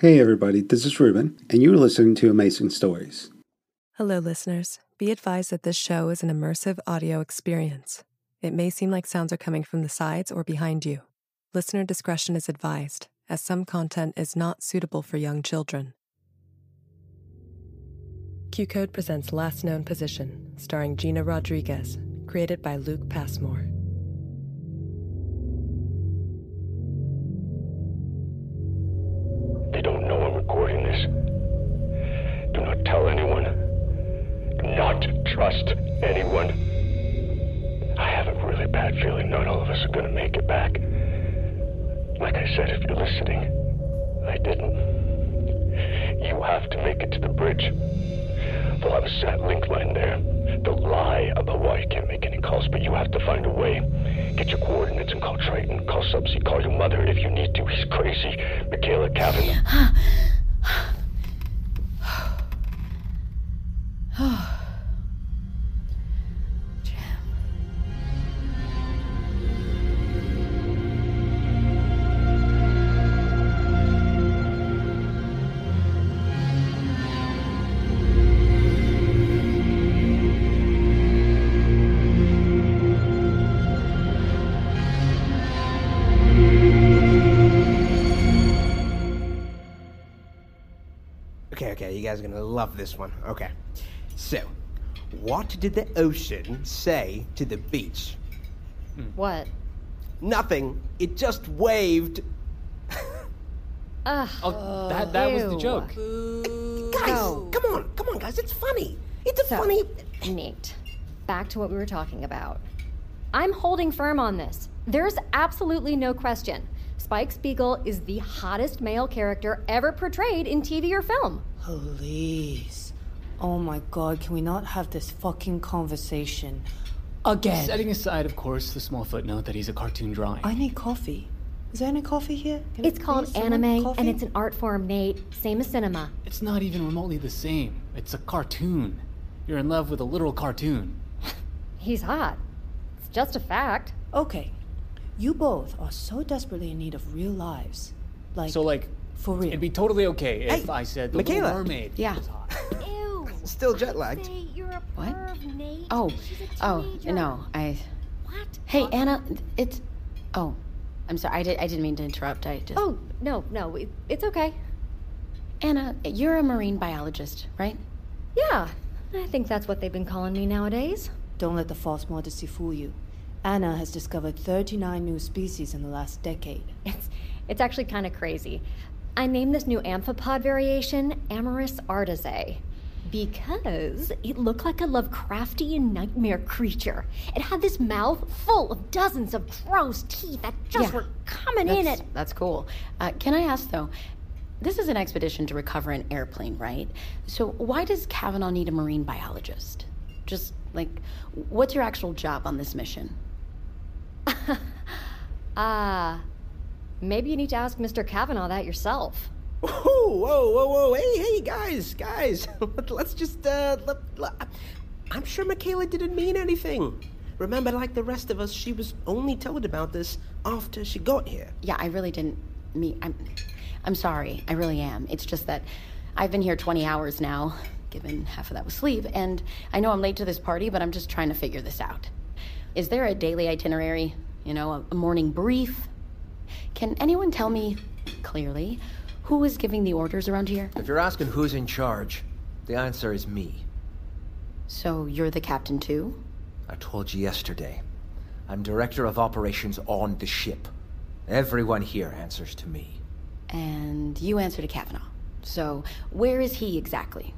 Hey everybody, this is Ruben, and you're listening to Amazing Stories. Hello, listeners. Be advised that this show is an immersive audio experience. It may seem like sounds are coming from the sides or behind you. Listener discretion is advised, as some content is not suitable for young children. Q Code presents Last Known Position, starring Gina Rodriguez, created by Luke Passmore. This. Do not tell anyone. Do not trust anyone. I have a really bad feeling not all of us are gonna make it back. Like I said, if you're listening, I didn't. You have to make it to the bridge. They'll have a sat link line there. They'll lie about why you can't make any calls, but you have to find a way. Get your coordinates and call Triton. Call Subsea. Call your mother if you need to. He's crazy. Michaela Kavanaugh. Okay, love this one. Okay. So, what did the ocean say to the beach? What? Nothing. It just waved. Ugh. Oh, that that was the Ew. joke. Guys, No. come on, come on, guys. It's funny. It's a So, funny. Nate, back to what we were talking about. I'm holding firm on this. There's absolutely no question. Spike Spiegel is the hottest male character ever portrayed in TV or film. Please. Oh my god, can we not have this fucking conversation again? Setting aside, of course, the small footnote that he's a cartoon drawing. I need coffee. Is there any coffee here? Can I It's called anime, coffee? and it's an art form, Nate. Same as cinema. It's not even remotely the same. It's a cartoon. You're in love with a literal cartoon. He's hot. It's just a fact. Okay. You both are so desperately in need of real lives. Like, So, like, for real. it'd be totally okay if Hey, I said the Michaela. Little Mermaid Yeah. was hot. Ew. Still jet lagged. Say you're a What? Oh, oh, teenager. no, I. What? Hey, Anna, it's. Oh, I'm sorry. I, did, I didn't mean to interrupt. I just. Oh, no, no, it, it's okay. Anna, you're a marine biologist, right? Yeah, I think that's what they've been calling me nowadays. Don't let the false modesty fool you. Anna has discovered 39 new species in the last decade. It's it's actually kind of crazy. I named this new amphipod variation Amorous artisae because it looked like a Lovecraftian nightmare creature. It had this mouth full of dozens of gross teeth that just Yeah. were coming in it. that's cool. Uh, can I ask, though? This is an expedition to recover an airplane, right? So, why does Kavanaugh need a marine biologist? Just, like, what's your actual job on this mission? Ah, maybe you need to ask Mr. Kavanaugh that yourself. Whoa, whoa, whoa, whoa! Hey, hey, guys, guys. Let's just uh. Let, let- I'm sure Michaela didn't mean anything. Remember, like the rest of us, she was only told about this after she got here. Yeah, I really didn't mean. I'm, I'm sorry. I really am. It's just that I've been here 20 hours now, given half of that was sleep, and I know I'm late to this party, but I'm just trying to figure this out. Is there a daily itinerary? You know, a, morning brief? Can anyone tell me clearly who is giving the orders around here? If you're asking who's in charge, the answer is me. So you're the captain too? I told you yesterday. I'm director of operations on the ship. Everyone here answers to me. And you answer to Kavanaugh. So where is he exactly?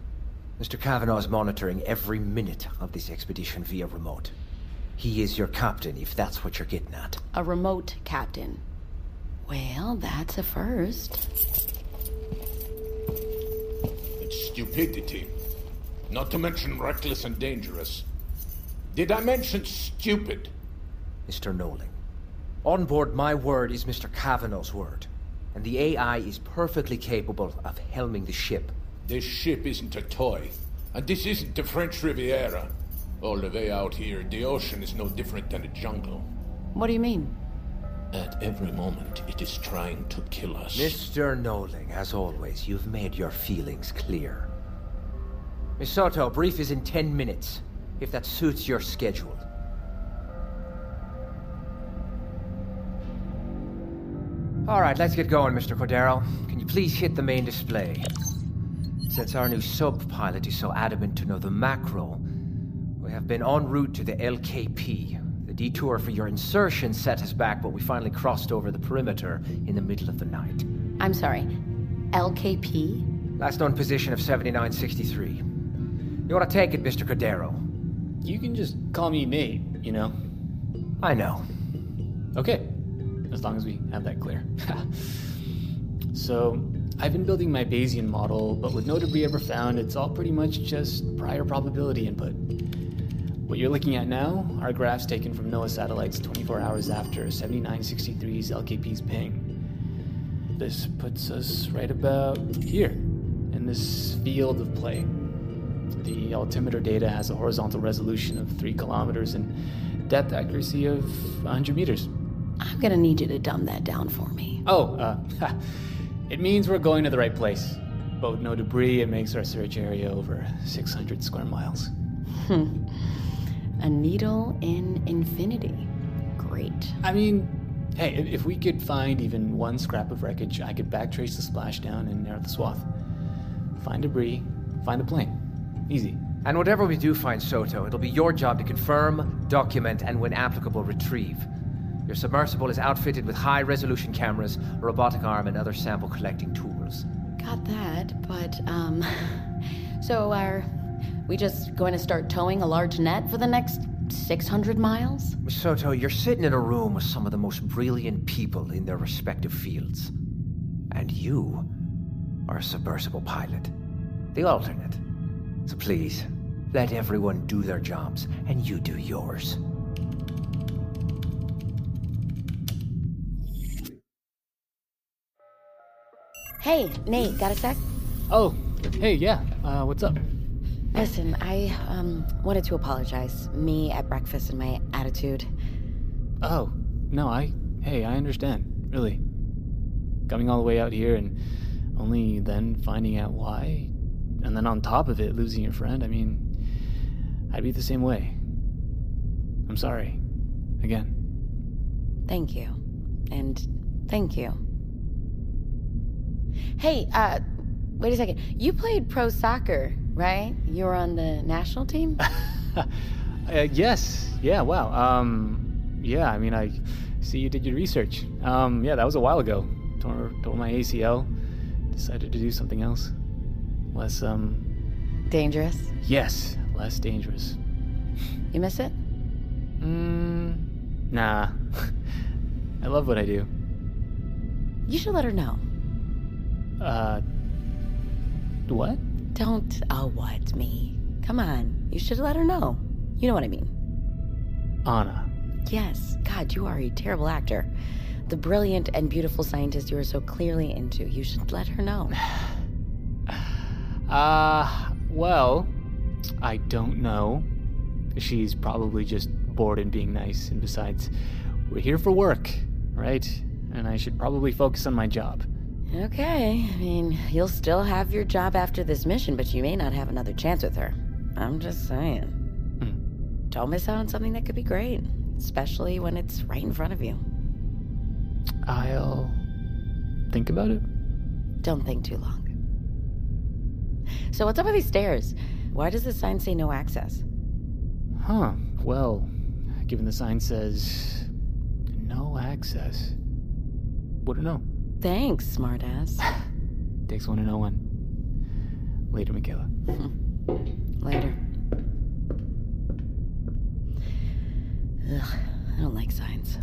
Mr. Kavanaugh is monitoring every minute of this expedition via remote. He is your captain, if that's what you're getting at. A remote captain. Well, that's a first. It's stupidity. Not to mention reckless and dangerous. Did I mention stupid? Mr. Nolan. On board, my word is Mr. Kavanaugh's word. And the AI is perfectly capable of helming the ship. This ship isn't a toy. And this isn't the French Riviera. All the way out here, the ocean is no different than a jungle. What do you mean? At every moment, it is trying to kill us. Mr. Noling, as always, you've made your feelings clear. Miss Soto, brief is in ten minutes, if that suits your schedule. All right, let's get going, Mr. Cordero. Can you please hit the main display? Since our new sub-pilot is so adamant to know the macro, we have been en route to the LKP. The detour for your insertion set us back, but we finally crossed over the perimeter in the middle of the night. I'm sorry. LKP? Last known position of 7963. You want to take it, Mr. Cordero? You can just call me Nate, you know? I know. Okay, as long as we have that clear. so, I've been building my Bayesian model, but with no debris ever found, it's all pretty much just prior probability input. What you're looking at now are graphs taken from NOAA satellites 24 hours after 7963's LKP's ping. This puts us right about here, in this field of play. The altimeter data has a horizontal resolution of 3 kilometers and depth accuracy of 100 meters. I'm gonna need you to dumb that down for me. Oh, uh, it means we're going to the right place. With no debris, it makes our search area over 600 square miles. Hmm. A needle in infinity. Great. I mean, hey, if, if we could find even one scrap of wreckage, I could backtrace the splashdown and narrow the swath. Find debris, find the plane. Easy. And whatever we do find Soto, it'll be your job to confirm, document, and when applicable, retrieve. Your submersible is outfitted with high resolution cameras, a robotic arm, and other sample collecting tools. Got that, but, um. So are we just going to start towing a large net for the next 600 miles? Soto, you're sitting in a room with some of the most brilliant people in their respective fields. And you are a submersible pilot. The alternate. So please, let everyone do their jobs, and you do yours. Hey, Nate, got a sec? Oh, hey, yeah. Uh, what's up? Listen, I um wanted to apologize. Me at breakfast and my attitude. Oh, no, I. Hey, I understand. Really. Coming all the way out here and only then finding out why, and then on top of it, losing your friend. I mean, I'd be the same way. I'm sorry. Again. Thank you. And thank you. Hey, uh, wait a second. You played pro soccer, right? You were on the national team? uh, yes. Yeah, wow. Um, yeah, I mean, I see you did your research. Um, yeah, that was a while ago. Tore, tore my ACL. Decided to do something else. Less, um. Dangerous? Yes, less dangerous. You miss it? Mm, nah. I love what I do. You should let her know. Uh. What? Don't, oh, what, me? Come on. You should let her know. You know what I mean. Anna. Yes. God, you are a terrible actor. The brilliant and beautiful scientist you are so clearly into. You should let her know. Uh, well, I don't know. She's probably just bored and being nice, and besides, we're here for work, right? And I should probably focus on my job. Okay, I mean, you'll still have your job after this mission, but you may not have another chance with her. I'm just saying. Hmm. Don't miss out on something that could be great, especially when it's right in front of you. I'll think about it. Don't think too long. So, what's up with these stairs? Why does the sign say no access? Huh, well, given the sign says no access, wouldn't know. Thanks, smartass. Takes one to know one. Later, Michaela. Hmm. Later. Ugh, I don't like signs.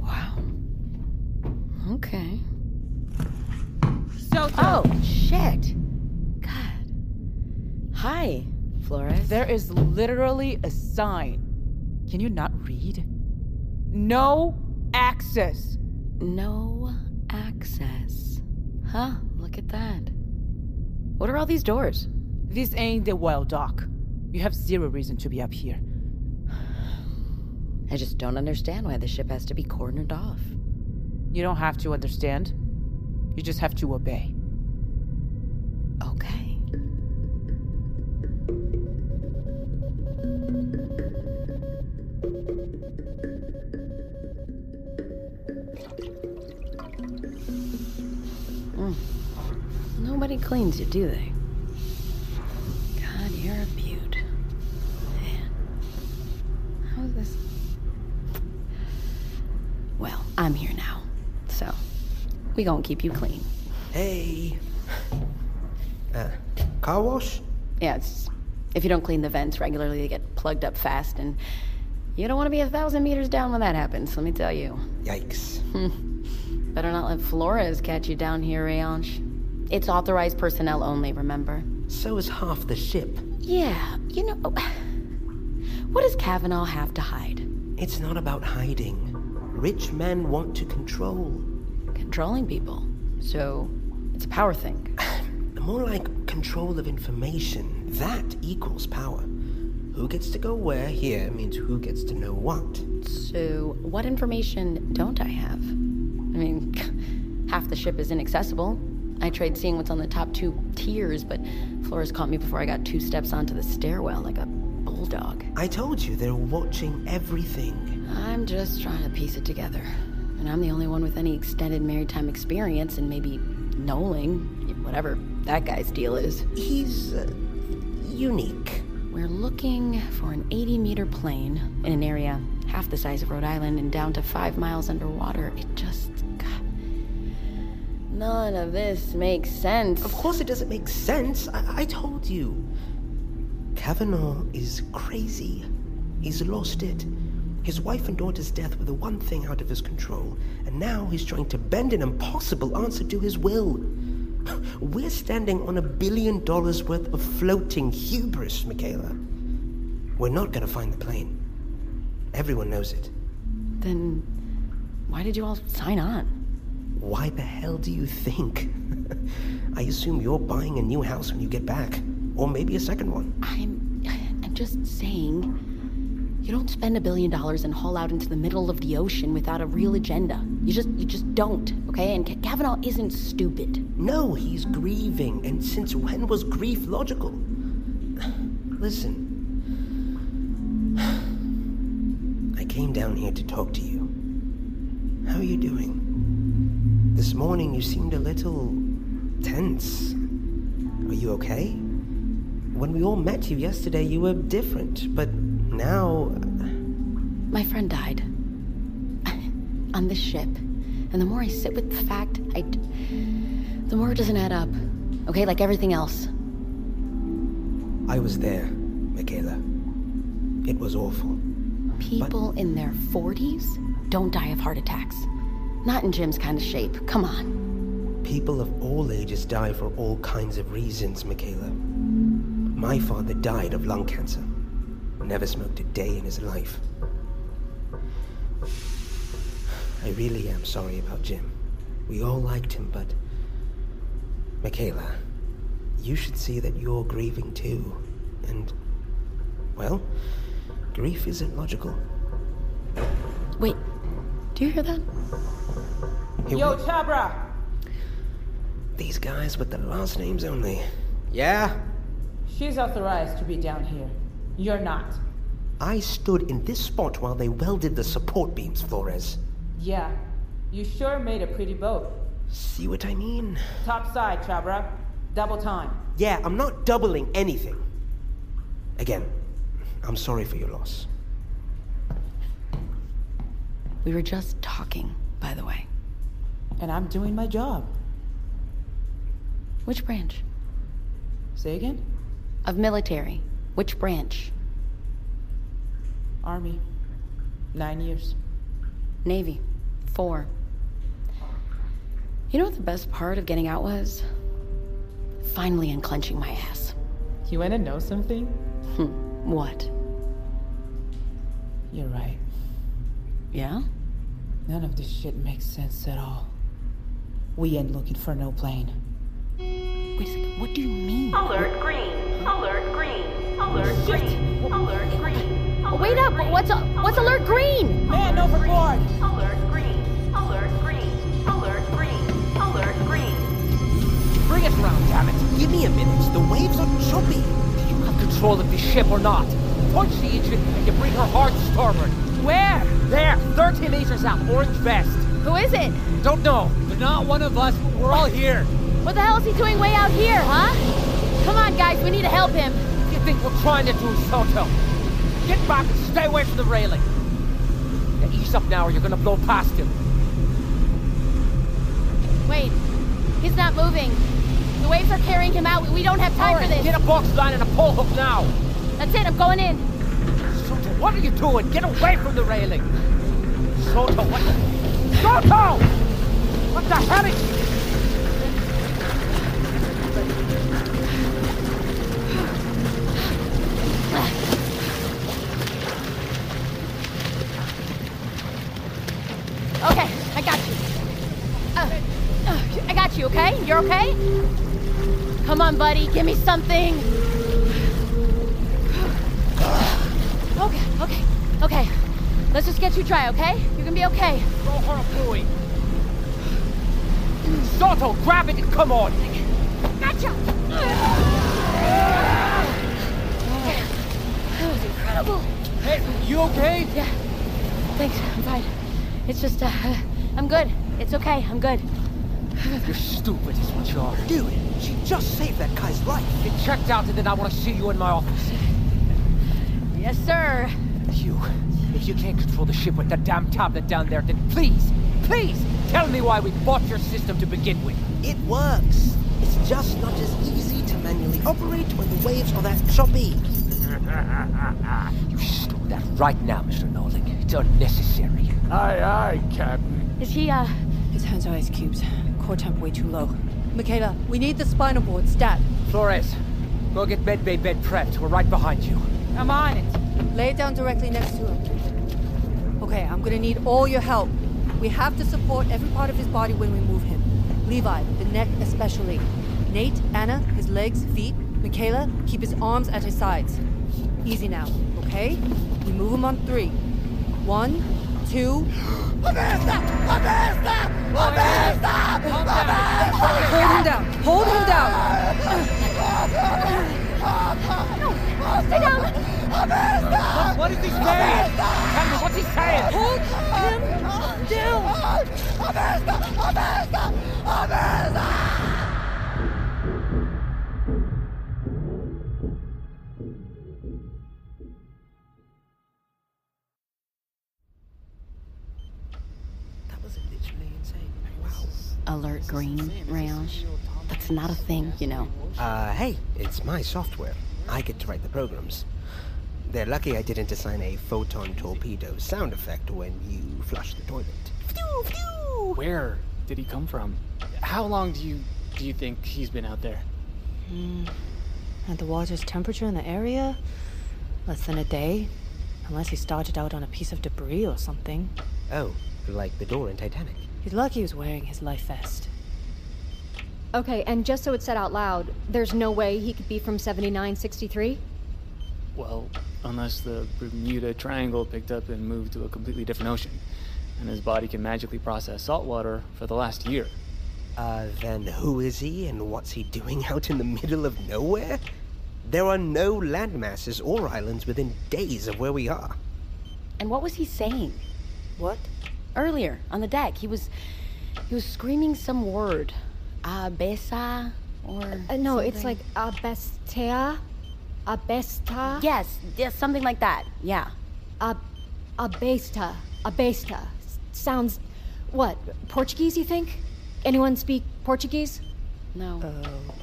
Wow. Okay. So, Oh, shit. God. Hi, Flores. there is literally a sign. Can you not read? No access. No access. Huh, look at that. What are all these doors? This ain't the wild dock. You have zero reason to be up here. I just don't understand why the ship has to be cornered off. You don't have to understand. You just have to obey. Okay. Mm. Nobody cleans you, do they? God, you're a beaut. Man. How's this? Well, I'm here now. So, we gonna keep you clean. Hey. Uh, car wash? Yeah, it's if you don't clean the vents regularly, they get plugged up fast, and you don't want to be a thousand meters down when that happens. Let me tell you. Yikes. Better not let Flores catch you down here, Rayansh. It's authorized personnel only. Remember? So is half the ship. Yeah, you know. What does Kavanaugh have to hide? It's not about hiding. Rich men want to control. Controlling people. So, it's a power thing. More like control of information. That equals power. Who gets to go where here means who gets to know what. So, what information don't I have? I mean, half the ship is inaccessible. I tried seeing what's on the top two tiers, but Flores caught me before I got two steps onto the stairwell like a bulldog. I told you they're watching everything. I'm just trying to piece it together. And I'm the only one with any extended maritime experience and maybe knowing, whatever that guy's deal is. He's uh, unique. We're looking for an 80 meter plane in an area half the size of Rhode Island and down to five miles underwater. It just. None of this makes sense. Of course, it doesn't make sense. I, I told you. Kavanaugh is crazy. He's lost it. His wife and daughter's death were the one thing out of his control, and now he's trying to bend an impossible answer to his will. We're standing on a billion dollars worth of floating hubris, Michaela. We're not gonna find the plane. Everyone knows it. Then why did you all sign on? Why the hell do you think? I assume you're buying a new house when you get back, or maybe a second one. I'm I'm just saying you don't spend a billion dollars and haul out into the middle of the ocean without a real agenda. You just you just don't, okay? And Kavanaugh isn't stupid. No, he's grieving, and since when was grief logical? Listen. I came down here to talk to you. How are you doing? This morning you seemed a little tense. Are you okay? When we all met you yesterday, you were different, but now. Uh, My friend died. On the ship. And the more I sit with the fact, I. The more it doesn't add up. Okay, like everything else. I was there, Michaela. It was awful. People in their 40s don't die of heart attacks. Not in Jim's kind of shape. Come on. People of all ages die for all kinds of reasons, Michaela. My father died of lung cancer. Never smoked a day in his life. I really am sorry about Jim. We all liked him, but. Michaela, you should see that you're grieving too. And. Well, grief isn't logical. Wait, do you hear that? Yo, Chabra! These guys with the last names only. Yeah? She's authorized to be down here. You're not. I stood in this spot while they welded the support beams, Flores. Yeah. You sure made a pretty boat. See what I mean? Top side, Chabra. Double time. Yeah, I'm not doubling anything. Again, I'm sorry for your loss. We were just talking, by the way. And I'm doing my job. Which branch? Say again? Of military. Which branch? Army. Nine years. Navy. Four. You know what the best part of getting out was? Finally unclenching my ass. You wanna know something? Hmm. What? You're right. Yeah? None of this shit makes sense at all. We ain't looking for no plane. Wait a second, what do you mean? Alert green. Alert green. Alert green. Alert green. Alert Wait up! What's what's alert green? Man overboard! Alert green. Alert green. Alert green. Alert green. Bring us around, damn it! Give me a minute. The waves are choppy. Do you have control of the ship or not? Punch the engine and you bring her hard starboard. Where? There, 30 meters out, orange vest. Who is it? Don't know. Not one of us. but We're all here. What the hell is he doing way out here, huh? Come on, guys, we need to help him. You think we're trying to do, Soto? Get back and stay away from the railing. Now ease up now or you're gonna blow past him. Wait, he's not moving. The waves are carrying him out. We- don't have time All for this. Get a box line and a pole hook now. That's it. I'm going in. Soto, what are you doing? Get away from the railing. Soto, what? Soto! What the hell is... Okay, I got you. Uh, uh, I got you. Okay, you're okay. Come on, buddy. Give me something. Okay, okay, okay. Let's just get you dry, okay? You're gonna be okay. Soto, grab it and come on. Gotcha. That was incredible. Hey, you okay? Yeah. Thanks. I'm fine. It's just, uh, I'm good. It's okay. I'm good. You're stupid is what you are. Dude, she just saved that guy's life. Get checked out and then I want to see you in my office. Yes, sir. You, if you can't control the ship with that damn tablet down there, then please, please tell me why we bought your system to begin with. It works. It's just not as easy to manually operate when the waves are that choppy. You stop that right now, Mr. Nolan. It's unnecessary. Aye, aye, Captain. Is he, uh, His hands are ice cubes. Core temp way too low. Michaela, we need the spinal board stat. Flores, go get medbay bed prepped. We're right behind you. I'm on it. Lay it down directly next to him. Okay, I'm gonna need all your help. We have to support every part of his body when we move him. Levi, the neck especially. Nate, Anna, his legs, feet. Michaela, keep his arms at his sides. Easy now, okay? We move him on three. One, two. Hold him down! Hold him down! stay down. What, what is he saying? Tell me, what's he saying? Hold him down! That was literally insane. Wow. Alert green, Rayansh. That's not a thing, you know. Uh, hey, it's my software. I get to write the programs. They're lucky I didn't assign a photon torpedo sound effect when you flush the toilet. Phew, phew. Where did he come from? How long do you do you think he's been out there? Hmm. At the water's temperature in the area? Less than a day. Unless he started out on a piece of debris or something. Oh, like the door in Titanic. He's lucky he was wearing his life vest. Okay, and just so it's said out loud, there's no way he could be from 7963? Well, unless the Bermuda Triangle picked up and moved to a completely different ocean, and his body can magically process salt water for the last year. Uh, then who is he and what's he doing out in the middle of nowhere? There are no landmasses or islands within days of where we are. And what was he saying? What? Earlier, on the deck, he was... He was screaming some word. Abesa, or... Uh, no, it's something. like Abestea? Abesta? Yes, yes, something like that. Yeah. Ab- Abesta. Abesta. S- Sounds. What? Portuguese, you think? Anyone speak Portuguese? No.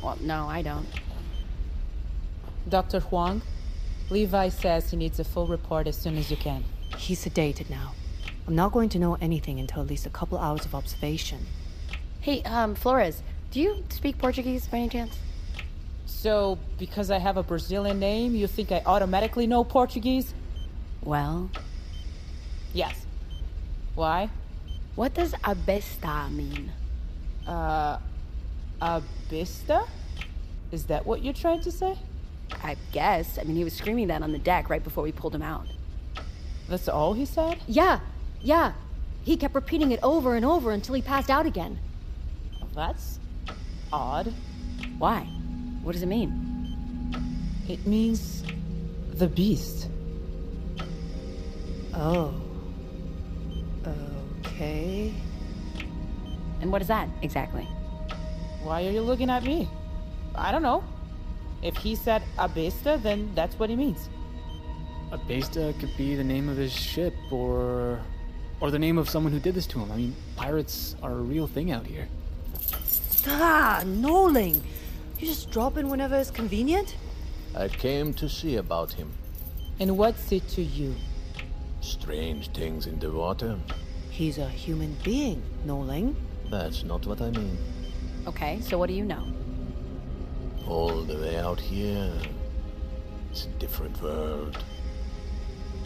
Well, no, I don't. Dr. Huang, Levi says he needs a full report as soon as you can. He's sedated now. I'm not going to know anything until at least a couple hours of observation. Hey, um, Flores, do you speak Portuguese by any chance? So, because I have a Brazilian name, you think I automatically know Portuguese? Well, Yes. Why? what does abesta mean? Uh, Abista? Is that what you're trying to say? I guess. I mean, he was screaming that on the deck right before we pulled him out. That's all he said? Yeah, yeah. He kept repeating it over and over until he passed out again. That's odd. Why? What does it mean? It means the beast. Oh. Okay. And what is that exactly? Why are you looking at me? I don't know. If he said Abesta, then that's what he means. Abesta could be the name of his ship, or or the name of someone who did this to him. I mean, pirates are a real thing out here. Ah, Noling! You just drop in whenever it's convenient? I came to see about him. And what's it to you? Strange things in the water. He's a human being, Noling. That's not what I mean. Okay, so what do you know? All the way out here, it's a different world.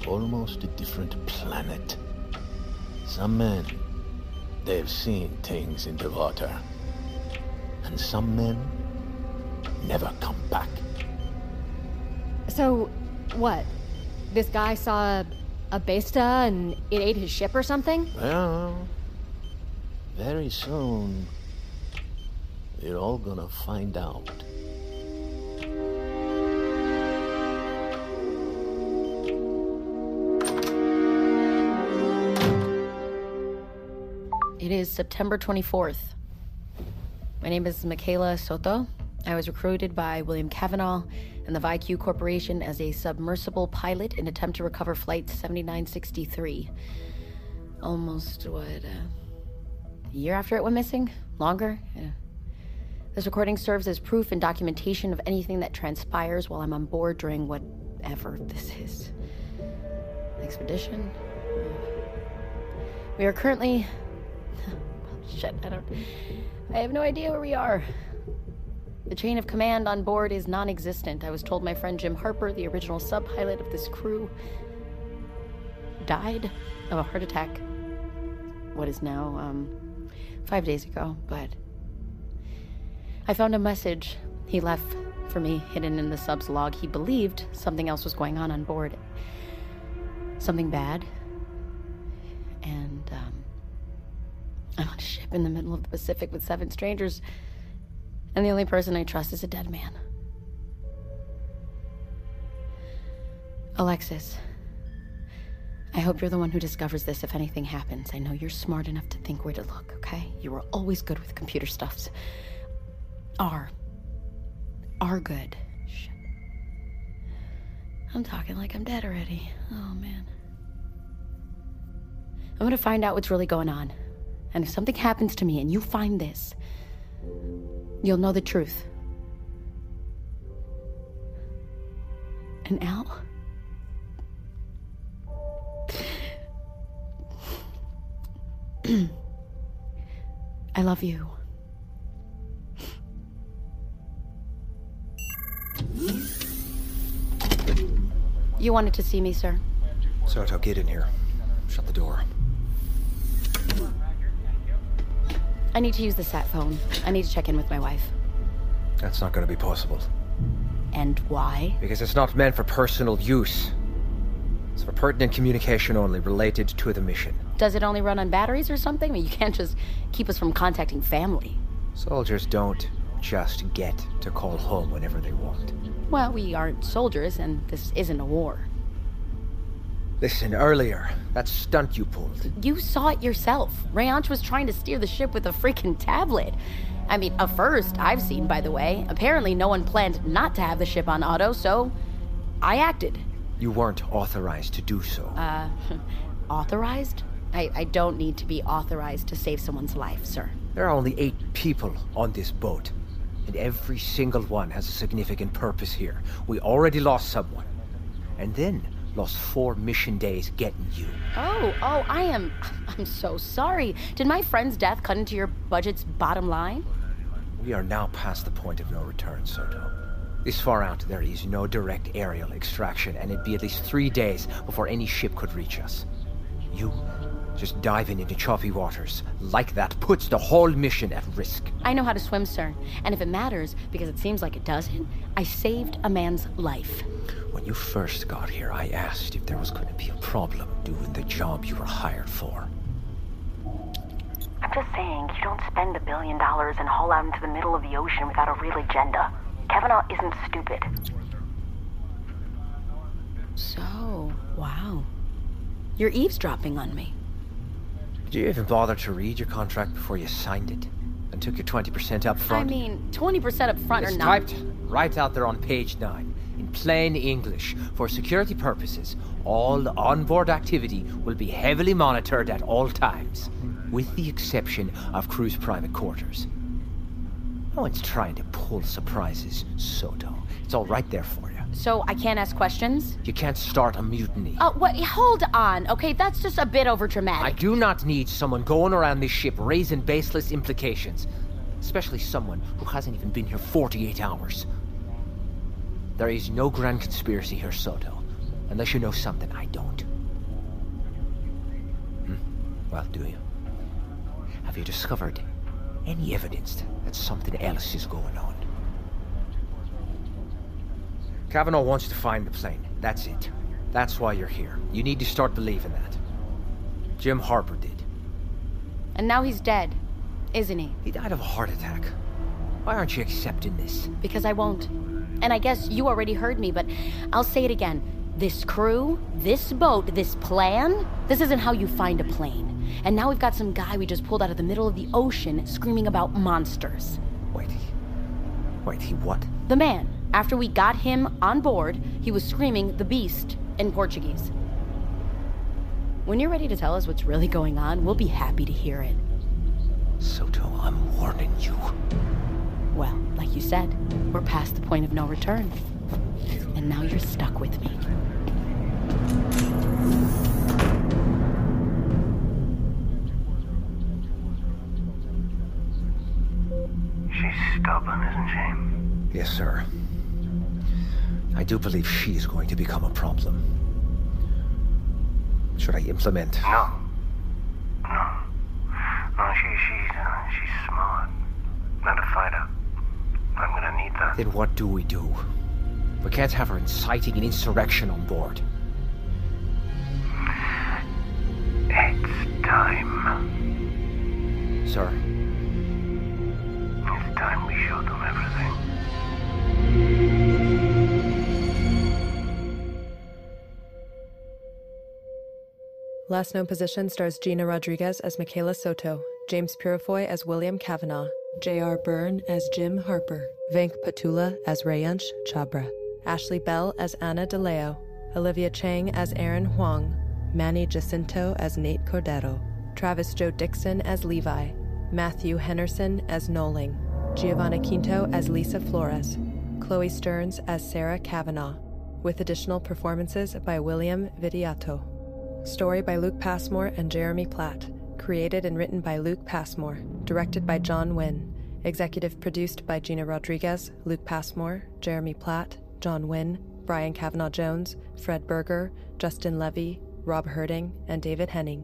Almost a different planet. Some men, they've seen things in the water. And some men never come back. So, what? This guy saw a, a besta and it ate his ship or something? Well, very soon, we're all gonna find out. It is September 24th. My name is Michaela Soto. I was recruited by William Kavanaugh and the VIQ Corporation as a submersible pilot in attempt to recover Flight 7963. Almost, what, uh, a year after it went missing? Longer? Yeah. This recording serves as proof and documentation of anything that transpires while I'm on board during whatever this is. Expedition? We are currently. Shit, I don't. I have no idea where we are. The chain of command on board is non existent. I was told my friend Jim Harper, the original sub pilot of this crew, died of a heart attack. What is now, um, five days ago, but. I found a message he left for me hidden in the sub's log. He believed something else was going on on board. Something bad. And, um, I'm on a ship in the middle of the Pacific with seven strangers, and the only person I trust is a dead man. Alexis, I hope you're the one who discovers this if anything happens. I know you're smart enough to think where to look, okay? You were always good with computer stuffs. Are. Are good. Shit. I'm talking like I'm dead already. Oh, man. I'm gonna find out what's really going on. And if something happens to me and you find this, you'll know the truth. And Al? I love you. You wanted to see me, sir? Soto, get in here. Shut the door. I need to use the sat phone. I need to check in with my wife. That's not going to be possible. And why? Because it's not meant for personal use. It's for pertinent communication only, related to the mission. Does it only run on batteries or something? I mean, you can't just keep us from contacting family. Soldiers don't just get to call home whenever they want. Well, we aren't soldiers, and this isn't a war. Listen, earlier, that stunt you pulled. You saw it yourself. Rayansh was trying to steer the ship with a freaking tablet. I mean, a first I've seen, by the way. Apparently, no one planned not to have the ship on auto, so I acted. You weren't authorized to do so. Uh, authorized? I, I don't need to be authorized to save someone's life, sir. There are only eight people on this boat, and every single one has a significant purpose here. We already lost someone, and then lost four mission days getting you. Oh, oh, I am. I'm so sorry. Did my friend's death cut into your budget's bottom line? We are now past the point of no return, Soto. This far out, there is no direct aerial extraction, and it'd be at least three days before any ship could reach us. You Just diving into choppy waters like that puts the whole mission at risk. I know how to swim, sir. And if it matters, because it seems like it doesn't, I saved a man's life. When you first got here, I asked if there was going to be a problem doing the job you were hired for. I'm just saying, you don't spend a billion dollars and haul out into the middle of the ocean without a real agenda. Kavanaugh isn't stupid. So, wow. You're eavesdropping on me. Did you even bother to read your contract before you signed it? And took your 20% up front? I mean, 20% up front it's or not. typed right out there on page 9. In plain English, for security purposes, all onboard activity will be heavily monitored at all times, with the exception of crew's private quarters. No one's trying to pull surprises, Soto. It's all right there for you. So I can't ask questions? You can't start a mutiny. Oh, what? Hold on. Okay, that's just a bit over dramatic. I do not need someone going around this ship raising baseless implications. Especially someone who hasn't even been here 48 hours. There is no grand conspiracy here, Soto. Unless you know something I don't. Hmm? Well, do you? Have you discovered any evidence that something else is going on? Kavanaugh wants to find the plane. That's it. That's why you're here. You need to start believing that. Jim Harper did. And now he's dead, isn't he? He died of a heart attack. Why aren't you accepting this? Because I won't. And I guess you already heard me, but I'll say it again. This crew, this boat, this plan, this isn't how you find a plane. And now we've got some guy we just pulled out of the middle of the ocean screaming about monsters. Wait. Wait, he what? The man. After we got him on board, he was screaming the beast in Portuguese. When you're ready to tell us what's really going on, we'll be happy to hear it. Soto, I'm warning you. Well, like you said, we're past the point of no return. And now you're stuck with me. She's stubborn, isn't she? Yes, sir. I do believe she is going to become a problem. Should I implement? No. No. No, she, she's, uh, she's smart. Not a fighter. I'm gonna need that. Then what do we do? We can't have her inciting an insurrection on board. It's time. Sir? It's time we showed them everything. Last known position stars Gina Rodriguez as Michaela Soto, James Purefoy as William Kavanaugh, J.R. Byrne as Jim Harper, Venk Potula as Rayansh Chabra, Ashley Bell as Anna DeLeo, Olivia Chang as Aaron Huang, Manny Jacinto as Nate Cordero, Travis Joe Dixon as Levi, Matthew Henderson as Noling, Giovanna Quinto as Lisa Flores, Chloe Stearns as Sarah Kavanaugh, with additional performances by William Vidiato. Story by Luke Passmore and Jeremy Platt. Created and written by Luke Passmore. Directed by John Wynn. Executive produced by Gina Rodriguez, Luke Passmore, Jeremy Platt, John Wynn, Brian Kavanaugh Jones, Fred Berger, Justin Levy, Rob Herting, and David Henning.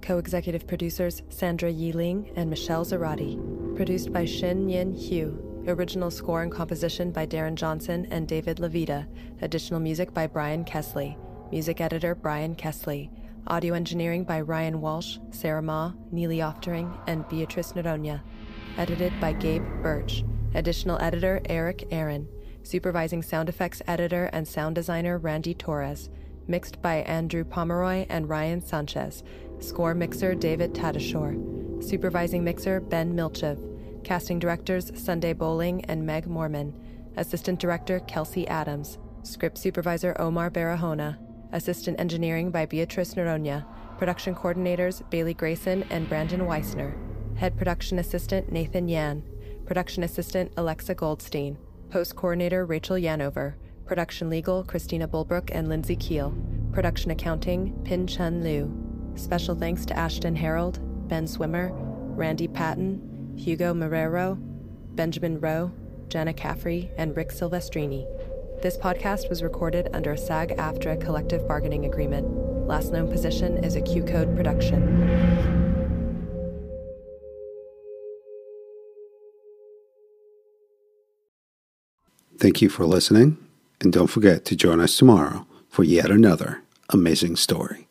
Co executive producers Sandra Yiling and Michelle Zarati. Produced by Shin Yin Hugh. Original score and composition by Darren Johnson and David Levita. Additional music by Brian Kesley. Music editor Brian Kesley. Audio engineering by Ryan Walsh, Sarah Ma, Neely Oftering, and Beatrice Noronha. Edited by Gabe Birch. Additional editor Eric Aaron. Supervising sound effects editor and sound designer Randy Torres. Mixed by Andrew Pomeroy and Ryan Sanchez. Score mixer David Tadashore. Supervising mixer Ben Milchev. Casting directors Sunday Bowling and Meg Morman. Assistant director Kelsey Adams. Script supervisor Omar Barahona. Assistant engineering by Beatrice Noronha. Production coordinators Bailey Grayson and Brandon Weissner. Head production assistant Nathan Yan. Production assistant Alexa Goldstein. Post coordinator Rachel Yanover. Production legal Christina Bulbrook and Lindsay Keel. Production accounting Pin Chun Liu. Special thanks to Ashton Harold, Ben Swimmer, Randy Patton, Hugo Marrero, Benjamin Rowe, Jenna Caffrey, and Rick Silvestrini. This podcast was recorded under a SAG AFTRA collective bargaining agreement. Last Known Position is a Q Code production. Thank you for listening, and don't forget to join us tomorrow for yet another amazing story.